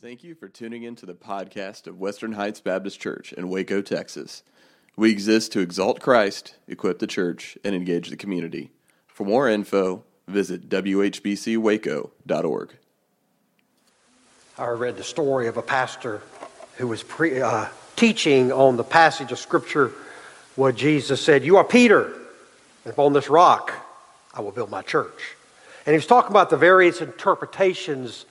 Thank you for tuning in to the podcast of Western Heights Baptist Church in Waco, Texas. We exist to exalt Christ, equip the church, and engage the community. For more info, visit whbcwaco.org. I read the story of a pastor who was pre, uh, teaching on the passage of Scripture where Jesus said, You are Peter, and upon this rock I will build my church. And he was talking about the various interpretations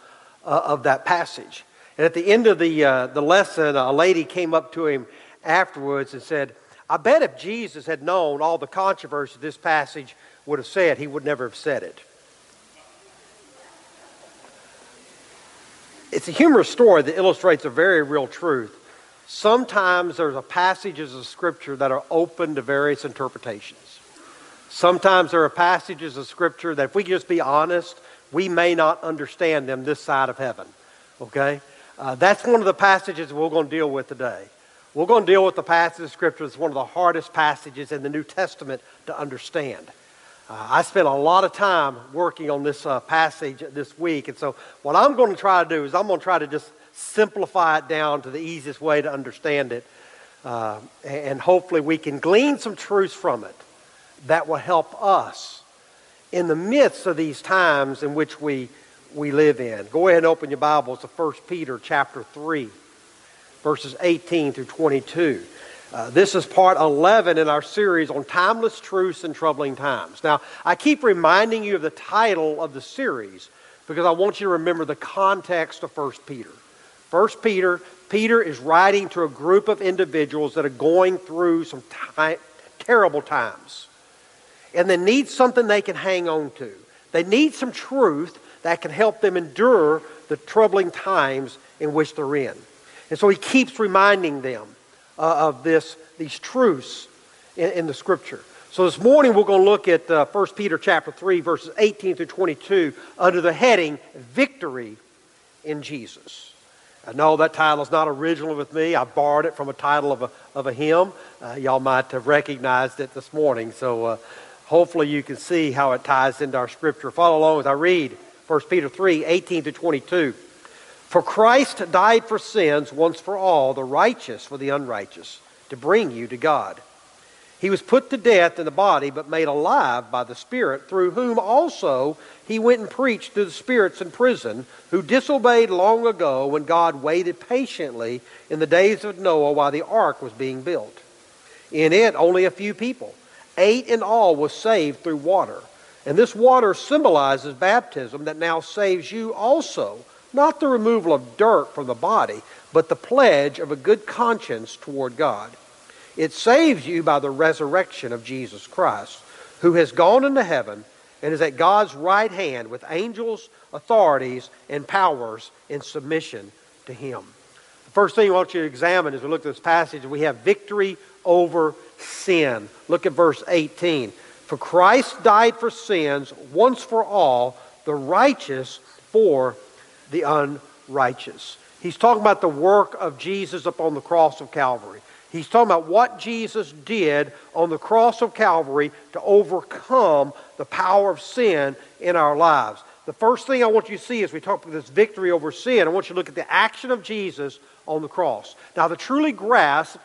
uh, of that passage. And at the end of the, uh, the lesson, a lady came up to him afterwards and said, I bet if Jesus had known all the controversy this passage would have said, he would never have said it. It's a humorous story that illustrates a very real truth. Sometimes there's passages of Scripture that are open to various interpretations. Sometimes there are passages of Scripture that, if we just be honest, we may not understand them this side of heaven. Okay? Uh, that's one of the passages we're going to deal with today. We're going to deal with the passage of Scripture that's one of the hardest passages in the New Testament to understand. Uh, I spent a lot of time working on this uh, passage this week, and so what I'm going to try to do is I'm going to try to just simplify it down to the easiest way to understand it, uh, and hopefully we can glean some truths from it that will help us in the midst of these times in which we, we live in. Go ahead and open your Bibles to 1 Peter chapter 3, verses 18 through 22. Uh, this is part 11 in our series on timeless truths in troubling times. Now, I keep reminding you of the title of the series because I want you to remember the context of 1 Peter. 1 Peter, Peter is writing to a group of individuals that are going through some terrible times and they need something they can hang on to. They need some truth that can help them endure the troubling times in which they're in. And so he keeps reminding them uh, of this, these truths in, in, the scripture. So this morning we're going to look at uh, 1 Peter chapter 3 verses 18 through 22 under the heading Victory in Jesus. I know that title is not original with me. I borrowed it from a title of a, of a hymn. Uh, y'all might have recognized it this morning. So uh, hopefully you can see how it ties into our scripture. Follow along as I read 1 Peter 3 18 to 22. For Christ died for sins once for all, the righteous for the unrighteous, to bring you to God. He was put to death in the body, but made alive by the Spirit, through whom also he went and preached to the spirits in prison, who disobeyed long ago when God waited patiently in the days of Noah while the ark was being built. In it, only a few people Eight in all was saved through water. And this water symbolizes baptism that now saves you also, not the removal of dirt from the body, but the pledge of a good conscience toward God. It saves you by the resurrection of Jesus Christ, who has gone into heaven and is at God's right hand with angels, authorities, and powers in submission to him. The first thing I want you to examine as we look at this passage, we have victory over sin. Look at verse 18. For Christ died for sins once for all, the righteous for the unrighteous. He's talking about the work of Jesus upon the cross of Calvary. He's talking about what Jesus did on the cross of Calvary to overcome the power of sin in our lives. The first thing I want you to see as we talk about this victory over sin, I want you to look at the action of Jesus on the cross. Now, to truly grasp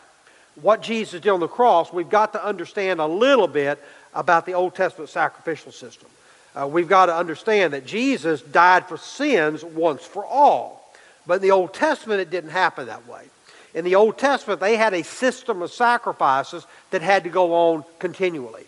what Jesus did on the cross, we've got to understand a little bit about the Old Testament sacrificial system. Uh, we've got to understand that Jesus died for sins once for all. But in the Old Testament, it didn't happen that way. In the Old Testament, they had a system of sacrifices that had to go on continually.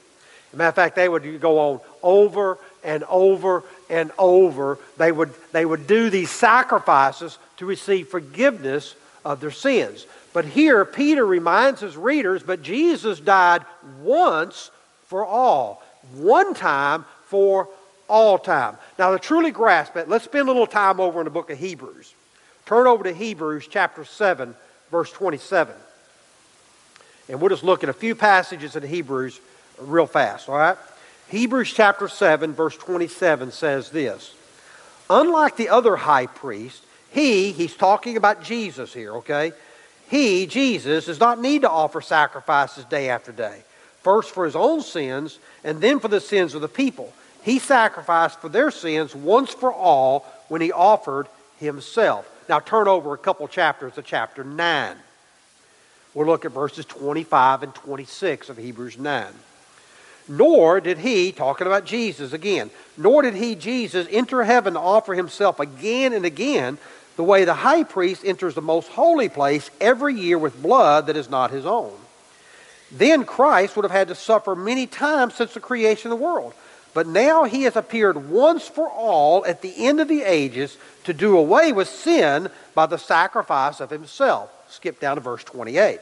Matter of fact, they would go on over and over and over. They would, they would do these sacrifices to receive forgiveness of their sins. But here, Peter reminds his readers, but Jesus died once for all, one time for all time. Now, to truly grasp it, let's spend a little time over in the book of Hebrews. Turn over to Hebrews chapter 7, verse 27. And we'll just look at a few passages in Hebrews real fast, all right? Hebrews chapter 7, verse 27 says this Unlike the other high priest, he, he's talking about Jesus here, okay? He, Jesus, does not need to offer sacrifices day after day, first for his own sins and then for the sins of the people. He sacrificed for their sins once for all when he offered himself. Now turn over a couple chapters to chapter 9. We'll look at verses 25 and 26 of Hebrews 9. Nor did he, talking about Jesus again, nor did he, Jesus, enter heaven to offer himself again and again the way the high priest enters the most holy place every year with blood that is not his own. Then Christ would have had to suffer many times since the creation of the world. But now he has appeared once for all at the end of the ages to do away with sin by the sacrifice of himself. Skip down to verse 28.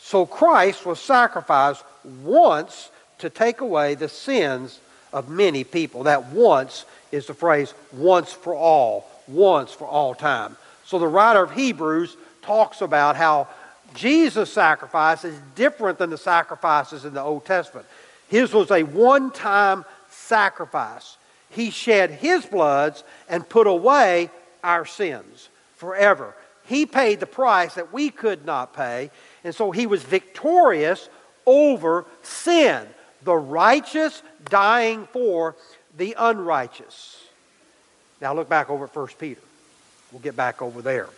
So Christ was sacrificed once to take away the sins of many people. That once is the phrase once for all, once for all time. So the writer of Hebrews talks about how Jesus' sacrifice is different than the sacrifices in the Old Testament. His was a one time sacrifice. He shed his bloods and put away our sins forever. He paid the price that we could not pay, and so he was victorious over sin, the righteous dying for the unrighteous. Now look back over at 1 Peter. We'll get back over there.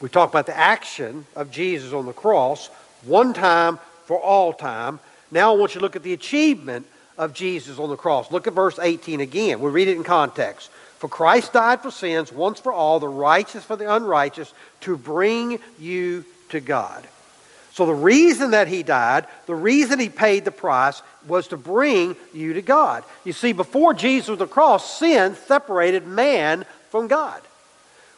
We talk about the action of Jesus on the cross, one time for all time. Now I want you to look at the achievement of Jesus on the cross. Look at verse 18 again. We'll read it in context. For Christ died for sins once for all, the righteous for the unrighteous, to bring you to God. So the reason that he died, the reason he paid the price, was to bring you to God. You see, before Jesus the cross, sin separated man from God.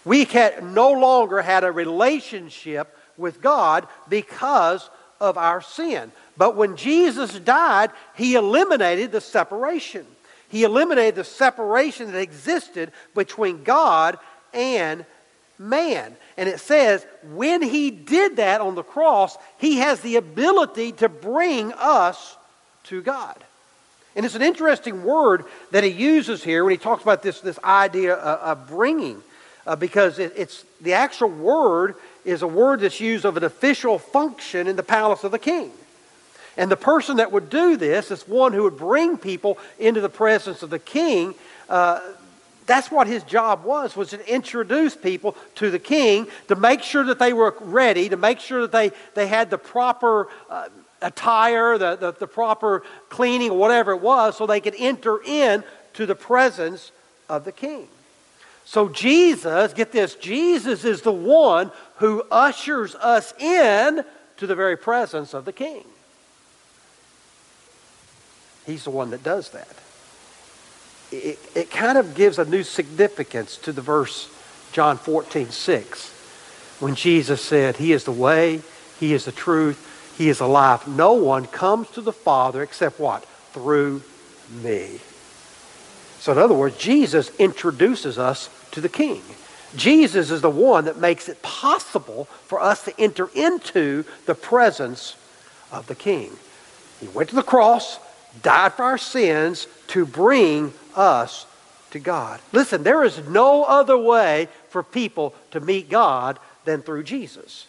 We had no longer had a relationship with God because of our sin. But when Jesus died, he eliminated the separation. He eliminated the separation that existed between God and man. And it says, when he did that on the cross, he has the ability to bring us to God. And it's an interesting word that he uses here when he talks about this, this idea of, bringing, uh, because it, it's the actual word is a word that's used of an official function in the palace of the king. And the person that would do this is one who would bring people into the presence of the king. Uh, that's what his job was, was to introduce people to the king, to make sure that they were ready, to make sure that they, they had the proper uh, attire, the, the, the proper cleaning, whatever it was, so they could enter in to the presence of the king. So Jesus, get this, Jesus is the one who ushers us in to the very presence of the king. He's the one that does that. It, it kind of gives a new significance to the verse John 14, 6, when Jesus said, He is the way, He is the truth, He is the life. No one comes to the Father except what? Through me. So, in other words, Jesus introduces us to the King. Jesus is the one that makes it possible for us to enter into the presence of the King. He went to the cross, died for our sins to bring us to God. Listen, there is no other way for people to meet God than through Jesus.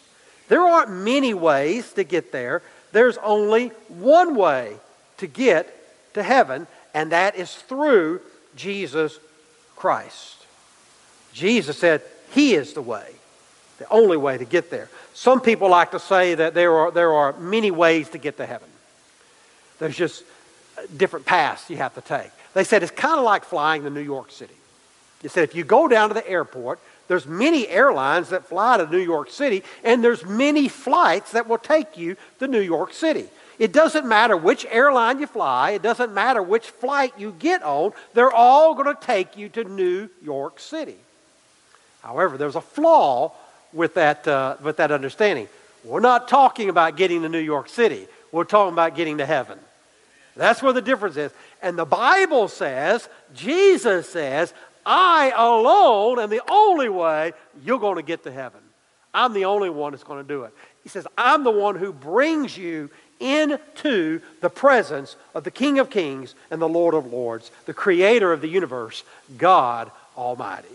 There aren't many ways to get there. There's only one way to get to heaven, and that is through Jesus Christ. Jesus said, He is the way, the only way to get there. Some people like to say that there are, there are many ways to get to heaven. There's just different paths you have to take. They said it's kind of like flying to New York City. They said if you go down to the airport, there's many airlines that fly to New York City, and there's many flights that will take you to New York City. It doesn't matter which airline you fly, it doesn't matter which flight you get on, they're all going to take you to New York City. However, there's a flaw with that, uh, with that understanding. We're not talking about getting to New York City, we're talking about getting to heaven. That's where the difference is. And the Bible says, Jesus says, I alone am the only way you're going to get to heaven. I'm the only one that's going to do it. He says, I'm the one who brings you into the presence of the King of Kings and the Lord of Lords, the creator of the universe, God Almighty.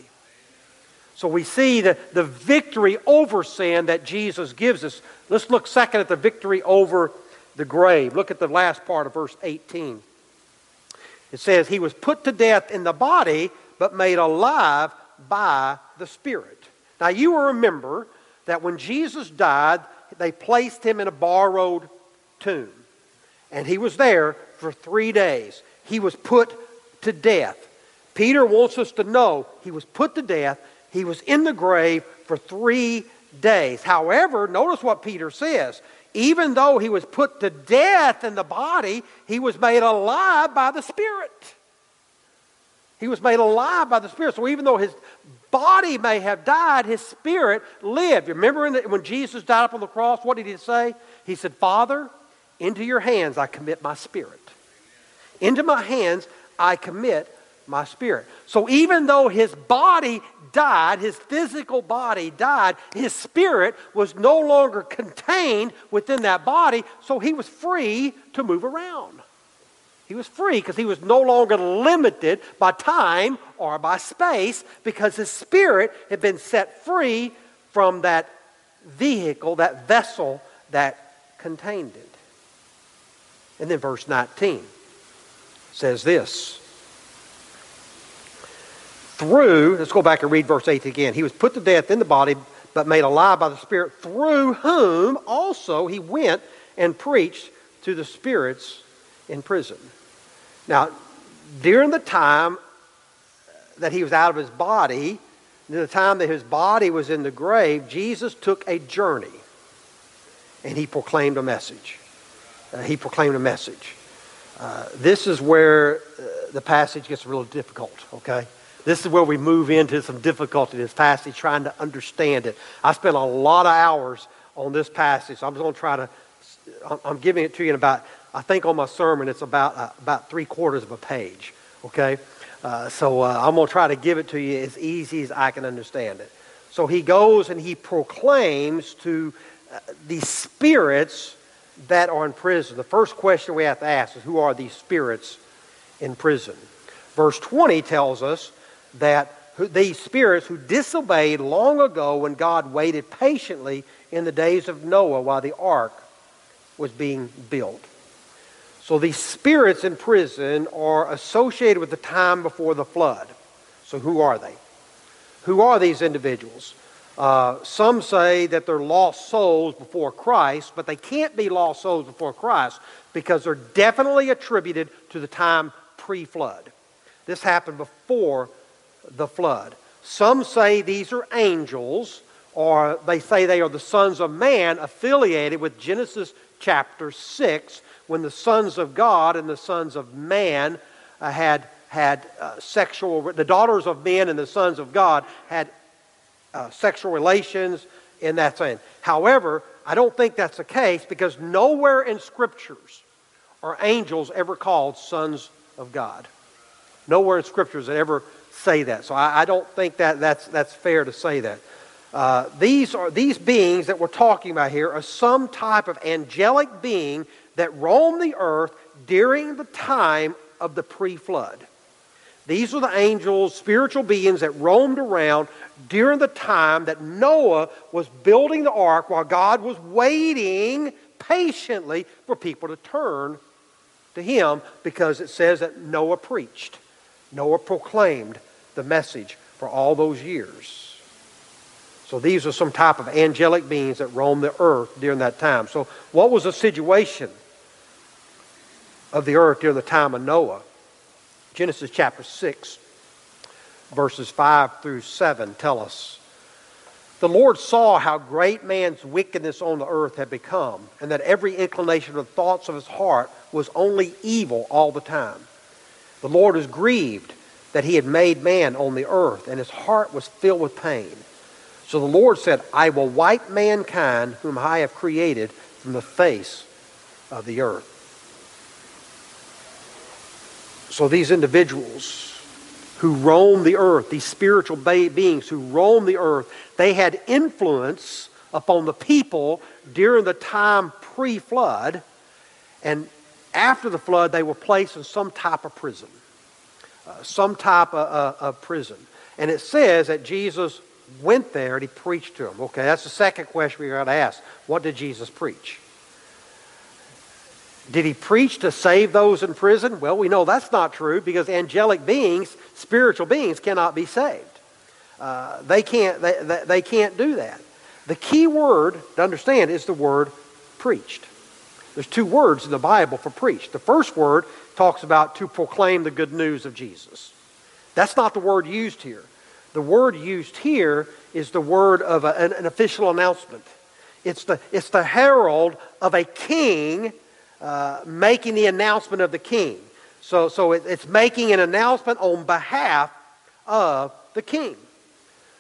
So we see the, the victory over sin that Jesus gives us. Let's look second at the victory over the grave. Look at the last part of verse 18. It says, He was put to death in the body, but made alive by the Spirit. Now, you will remember that when Jesus died, they placed him in a borrowed tomb. And he was there for three days. He was put to death. Peter wants us to know he was put to death. He was in the grave for three days. However, notice what Peter says. Even though he was put to death in the body, he was made alive by the Spirit. He was made alive by the Spirit. So even though his body may have died, his spirit lived. You remember the, when Jesus died up on the cross, what did he say? He said, Father, into your hands I commit my spirit. Into my hands I commit my spirit. So even though his body died, his physical body died, his spirit was no longer contained within that body, so he was free to move around. He was free because he was no longer limited by time or by space because his spirit had been set free from that vehicle, that vessel that contained it. And then verse 19 says this through, let's go back and read verse 8 again. He was put to death in the body, but made alive by the Spirit, through whom also he went and preached to the spirits in prison. Now, during the time that he was out of his body, during the time that his body was in the grave, Jesus took a journey and he proclaimed a message. Uh, he proclaimed a message. Uh, this is where uh, the passage gets real difficult, okay? This is where we move into some difficulty in this passage, trying to understand it. I spent a lot of hours on this passage. I'm going to try to, I'm giving it to you in about, I think on my sermon, it's about, uh, about three quarters of a page, okay? Uh, so uh, I'm going to try to give it to you as easy as I can understand it. So he goes and he proclaims to uh, these spirits that are in prison. The first question we have to ask is who are these spirits in prison? Verse 20 tells us that these spirits who disobeyed long ago when God waited patiently in the days of Noah while the ark was being built. So these spirits in prison are associated with the time before the flood. So who are they? Who are these individuals? Uh, some say that they're lost souls before Christ, but they can't be lost souls before Christ because they're definitely attributed to the time pre flood. This happened before the flood. Some say these are angels, or they say they are the sons of man affiliated with Genesis chapter 6, when the sons of God and the sons of man uh, had, had uh, sexual, the daughters of men and the sons of God had uh, sexual relations in that sense. However, I don't think that's the case because nowhere in scriptures are angels ever called sons of God. Nowhere in scriptures that ever say that. So I, I don't think that that's, that's fair to say that. Uh, these, are, these beings that we're talking about here are some type of angelic being that roamed the earth during the time of the pre flood. These are the angels, spiritual beings that roamed around during the time that Noah was building the ark while God was waiting patiently for people to turn to him because it says that Noah preached. Noah proclaimed the message for all those years. So these are some type of angelic beings that roamed the earth during that time. So what was the situation of the earth during the time of Noah? Genesis chapter 6, verses 5 through 7 tell us. The Lord saw how great man's wickedness on the earth had become, and that every inclination of the thoughts of his heart was only evil all the time. The Lord was grieved that he had made man on the earth, and his heart was filled with pain. So the Lord said, I will wipe mankind, whom I have created, from the face of the earth. So these individuals who roam the earth, these spiritual beings who roam the earth, they had influence upon the people during the time pre flood, and after the flood, they were placed in some type of prison. Uh, some type of, uh, of prison. And it says that Jesus went there and he preached to them. Okay, that's the second question we got to ask. What did Jesus preach? Did he preach to save those in prison? Well, we know that's not true because angelic beings, spiritual beings, cannot be saved. uh, they, can't, they, they, they can't do that. The key word to understand is the word preached. There's two words in the Bible for preached. The first word talks about to proclaim the good news of Jesus. That's not the word used here. The word used here is the word of a, an, an, official announcement. It's the, it's the herald of a king uh, making the announcement of the king. So, so it, it's making an announcement on behalf of the king.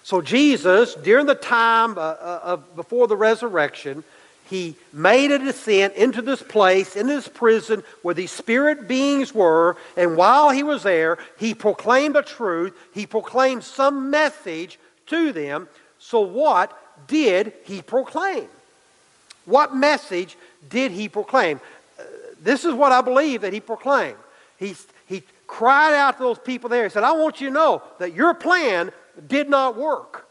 So Jesus, during the time uh, uh, of before the resurrection, he made a descent into this place, in this prison where these spirit beings were, and while he was there, he proclaimed a truth, he proclaimed some message to them. So, what did he proclaim? What message did he proclaim? Uh, this is what I believe that he proclaimed. He, he cried out to those people there. He said, I want you to know that your plan did not work.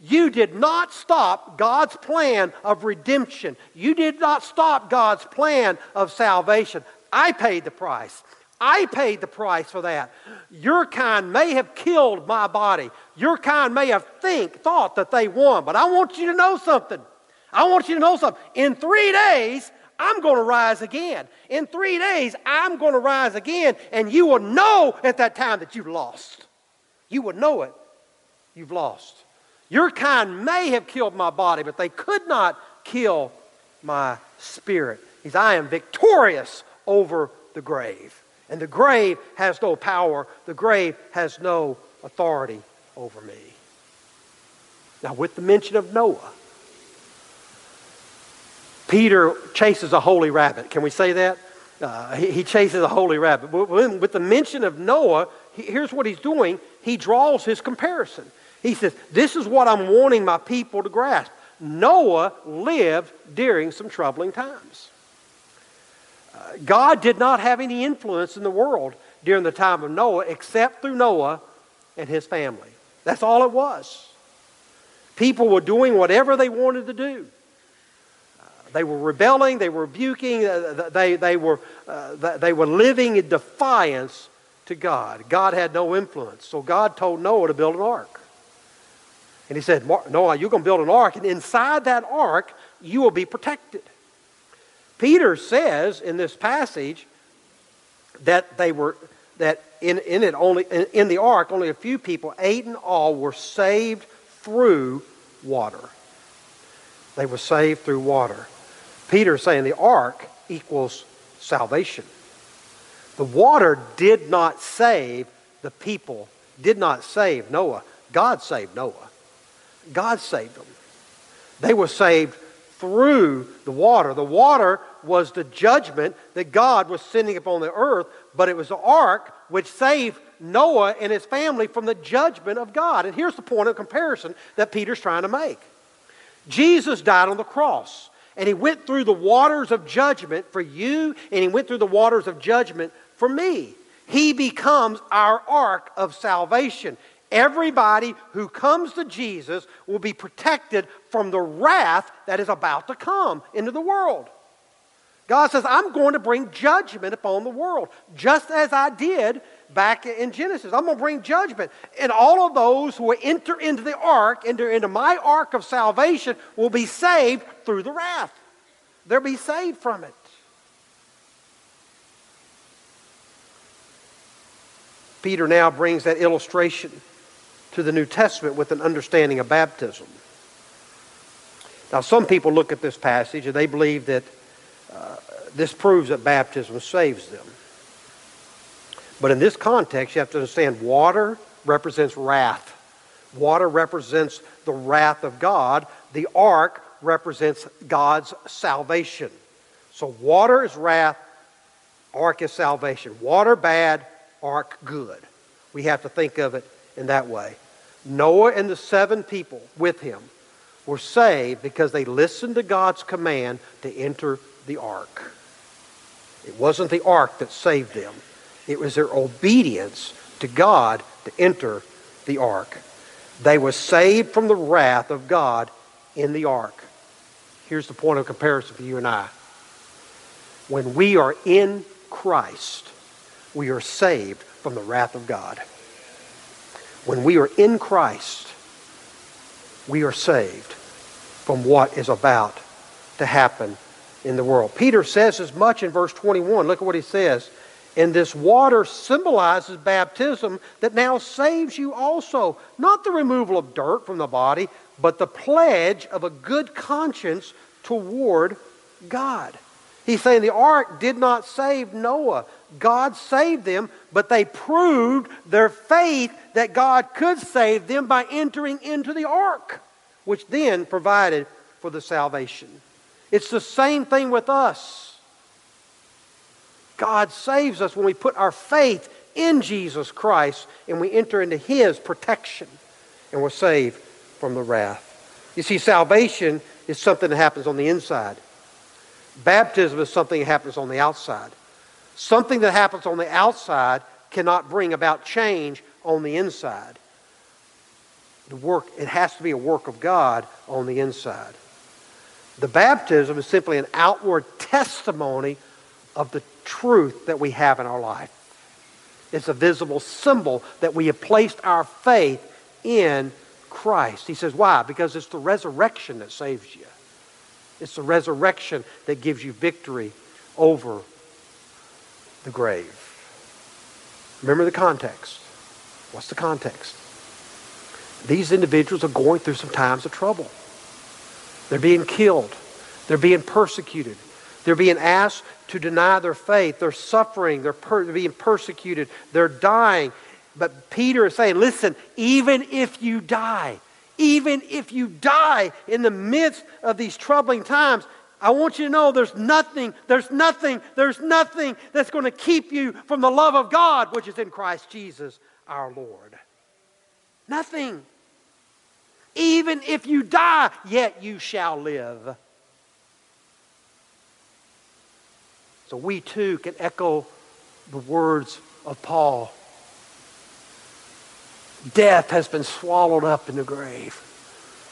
You did not stop God's plan of redemption. You did not stop God's plan of salvation. I paid the price. I paid the price for that. Your kind may have killed my body. Your kind may have think, thought that they won. But I want you to know something. I want you to know something. In three days, I'm going to rise again. In three days, I'm going to rise again. And you will know at that time that you've lost. You will know it you've lost. Your kind may have killed my body, but they could not kill my spirit. He says, I am victorious over the grave. And the grave has no power, the grave has no authority over me. Now, with the mention of Noah, Peter chases a holy rabbit. Can we say that? Uh, he, he, chases a holy rabbit. With the mention of Noah, he, here's what he's doing. He draws his comparison. He says, This is what I'm wanting my people to grasp. Noah lived during some troubling times. Uh, God did not have any influence in the world during the time of Noah except through Noah and his family. That's all it was. People were doing whatever they wanted to do. Uh, they were rebelling, they were rebuking, uh, they, they, were, they were living in defiance to God. God had no influence. So God told Noah to build an ark. And he said, Noah, you're going to build an ark, and inside that ark, you will be protected. Peter says in this passage that they were that in, in it only in, in the ark only a few people, eight in all, were saved through water. They were saved through water. Peter saying the ark equals salvation. The water did not save the people, did not save Noah. God saved Noah. God saved them. They were saved through the water. The water was the judgment that God was sending upon the earth, but it was the ark which saved Noah and his family from the judgment of God. And here's the point of comparison that Peter's trying to make Jesus died on the cross, and he went through the waters of judgment for you, and he went through the waters of judgment for me. He becomes our ark of salvation. Everybody who comes to Jesus will be protected from the wrath that is about to come into the world. God says, I'm going to bring judgment upon the world, just as I did back in Genesis. I'm going to bring judgment. And all of those who enter into the ark, enter into my ark of salvation, will be saved through the wrath. They'll be saved from it. Peter now brings that illustration to the New Testament with an understanding of baptism. Now, some people look at this passage and they believe that uh, this proves that baptism saves them. But in this context, you have to understand water represents wrath. Water represents the wrath of God. The ark represents God's salvation. So water is wrath, ark is salvation. Water bad, ark good. We have to think of it in that way. Noah and the seven people with him were saved because they listened to God's command to enter the ark. It wasn't the ark that saved them, it was their obedience to God to enter the ark. They were saved from the wrath of God in the ark. Here's the point of comparison for you and I. When we are in Christ, we are saved from the wrath of God. When we are in Christ, we are saved from what is about to happen in the world. Peter says as much in verse 21. Look at what he says. And this water symbolizes baptism that now saves you also. Not the removal of dirt from the body, but the pledge of a good conscience toward God. He's saying the ark did not save Noah. God saved them, but they proved their faith that God could save them by entering into the ark, which then provided for the salvation. It's the same thing with us. God saves us when we put our faith in Jesus Christ and we enter into His protection and we're saved from the wrath. You see, salvation is something that happens on the inside. Baptism is something that happens on the outside. Something that happens on the outside cannot bring about change on the inside. The work, it has to be a work of God on the inside. The baptism is simply an outward testimony of the truth that we have in our life. It's a visible symbol that we have placed our faith in Christ. He says, why? Because it's the resurrection that saves you. It's the resurrection that gives you victory over the grave. Remember the context. What's the context? These individuals are going through some times of trouble. They're being killed. They're being persecuted. They're being asked to deny their faith. They're suffering. They're, per- they're being persecuted. They're dying. But Peter is saying, listen, even if you die, even if you die in the midst of these troubling times, I want you to know there's nothing, there's nothing, there's nothing that's going to keep you from the love of God, which is in Christ Jesus our Lord. Nothing. Even if you die, yet you shall live. So we too can echo the words of Paul. Death has been swallowed up in the grave.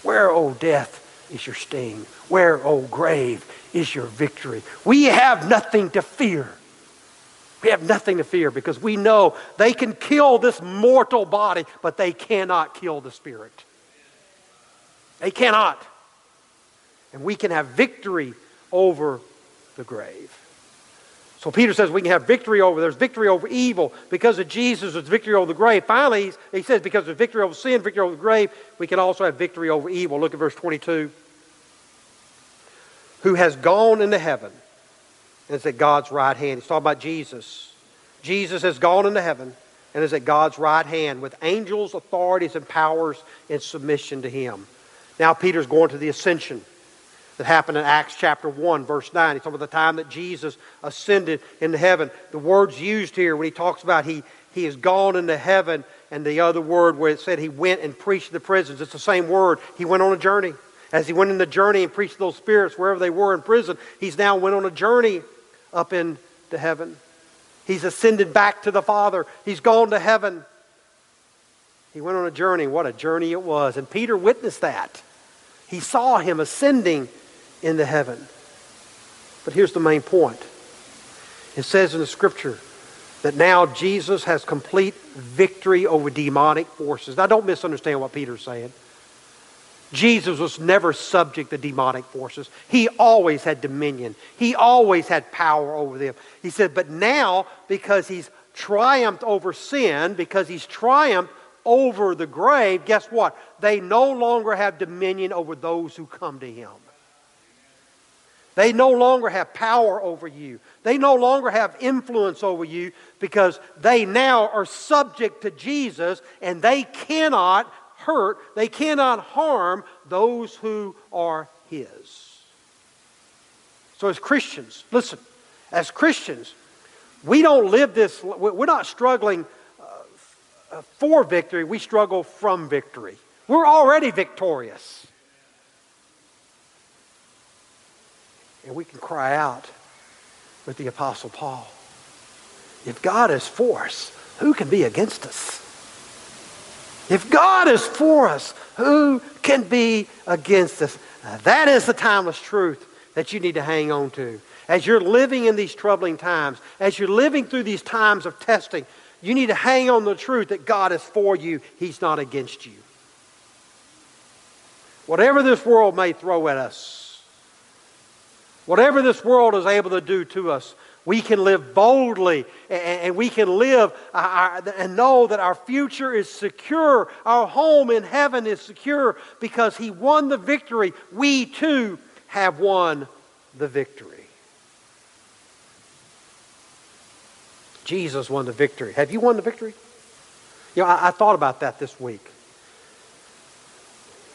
Where, O oh, death, is your sting? Where, O oh, grave, is your victory? We have nothing to fear. We have nothing to fear because we know they can kill this mortal body, but they cannot kill the spirit. They cannot. And we can have victory over the grave. So Peter says we can have victory over, there's victory over evil. Because of Jesus, there's victory over the grave. Finally, he says because of victory over sin, victory over the grave, we can also have victory over evil. Look at verse 22. Who has gone into heaven and is at God's right hand. He's talking about Jesus. Jesus has gone into heaven and is at God's right hand with angels, authorities, and powers in submission to him. Now Peter's going to the ascension that happened in Acts chapter 1, verse 9. He's talking about the time that Jesus ascended into heaven. The words used here when he talks about he, he has gone into heaven, and the other word where it said he went and preached the prisons, it's the same word. He went on a journey. As he went in the journey and preached those spirits wherever they were in prison, he's now went on a journey up into heaven. He's ascended back to the Father. He's gone to heaven. He went on a journey. What a journey it was. And Peter witnessed that. He saw him ascending into heaven. But here's the main point it says in the scripture that now Jesus has complete victory over demonic forces. Now, don't misunderstand what Peter's saying. Jesus was never subject to demonic forces. He always had dominion. He always had power over them. He said, but now, because he's triumphed over sin, because he's triumphed over the grave, guess what? They no longer have dominion over those who come to him. They no longer have power over you. They no longer have influence over you because they now are subject to Jesus and they cannot hurt, they cannot harm those who are His. So, as Christians, listen, as Christians, we don't live this, we're not struggling uh, for victory, we struggle from victory. We're already victorious. And we can cry out with the Apostle Paul If God is for us, who can be against us? If God is for us, who can be against us? Now, that is the timeless truth that you need to hang on to. As you're living in these troubling times, as you're living through these times of testing, You need to hang on the truth that God is for you, He's not against you. Whatever this world may throw at us, whatever this world is able to do to us, we can live boldly and we can live and know that our future is secure. Our home in heaven is secure because He won the victory. We too have won the victory. Jesus won the victory. Have you won the victory? You know, I, I thought about that this week.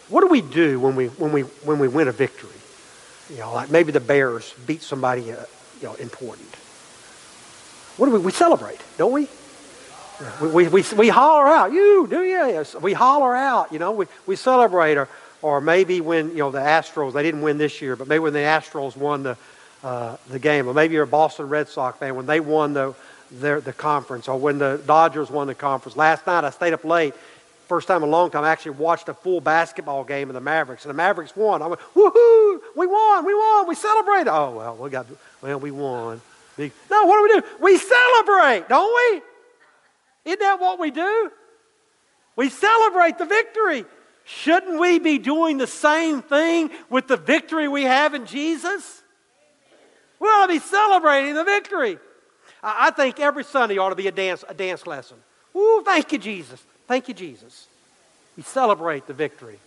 What do we do when we, when we, when we win a victory? You know, like maybe the Bears beat somebody uh, you know, important. What do we, we celebrate, don't we? We, we, we, we holler out, you, do you? We holler out, you know, we, we celebrate. Or, or maybe when, you know, the Astros, they didn't win this year, but maybe when the Astros won the, uh, the game. Or maybe you're a Boston Red Sox fan, when they won the, their, the conference. Or when the Dodgers won the conference. Last night I stayed up late first time in a long time, I actually watched a full basketball game of the Mavericks, and the Mavericks won. I went, woohoo, we won, we won, we celebrate. Oh, well, we got, well, we won. No, what do we do? We celebrate, don't we? Isn't that what we do? We celebrate the victory. Shouldn't we be doing the same thing with the victory we have in Jesus? We ought to be celebrating the victory. I think every Sunday ought to be a dance, a dance lesson. Ooh, thank you, Jesus. Thank you, Jesus. We celebrate the victory.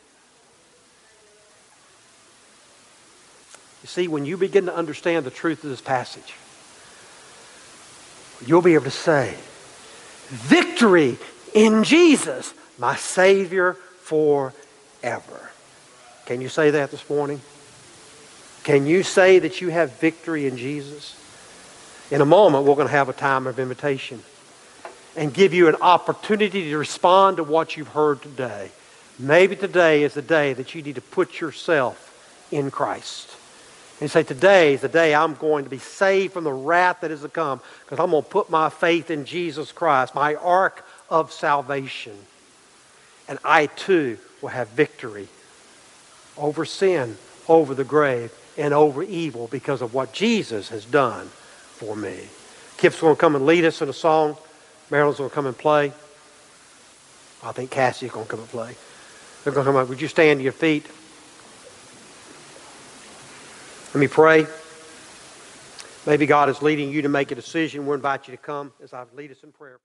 You see, when you begin to understand the truth of this passage, you'll be able to say, Victory in Jesus, my Savior forever. Can you say that this morning? Can you say that you have victory in Jesus? In a moment, we're going to have a time of invitation and give you an opportunity to respond to what you've heard today. Maybe today is the day that you need to put yourself in Christ. And say, Today is the day I'm going to be saved from the wrath that is to come because I'm going to put my faith in Jesus Christ, my ark of salvation. And I too will have victory over sin, over the grave, and over evil because of what Jesus has done for me. Kip's going to come and lead us in a song. Marilyn's going to come and play. I think Cassie's going to come and play. They're going to come up. Would you stand to your feet? Let me pray. Maybe God is leading you to make a decision. We'll invite you to come as I lead us in prayer.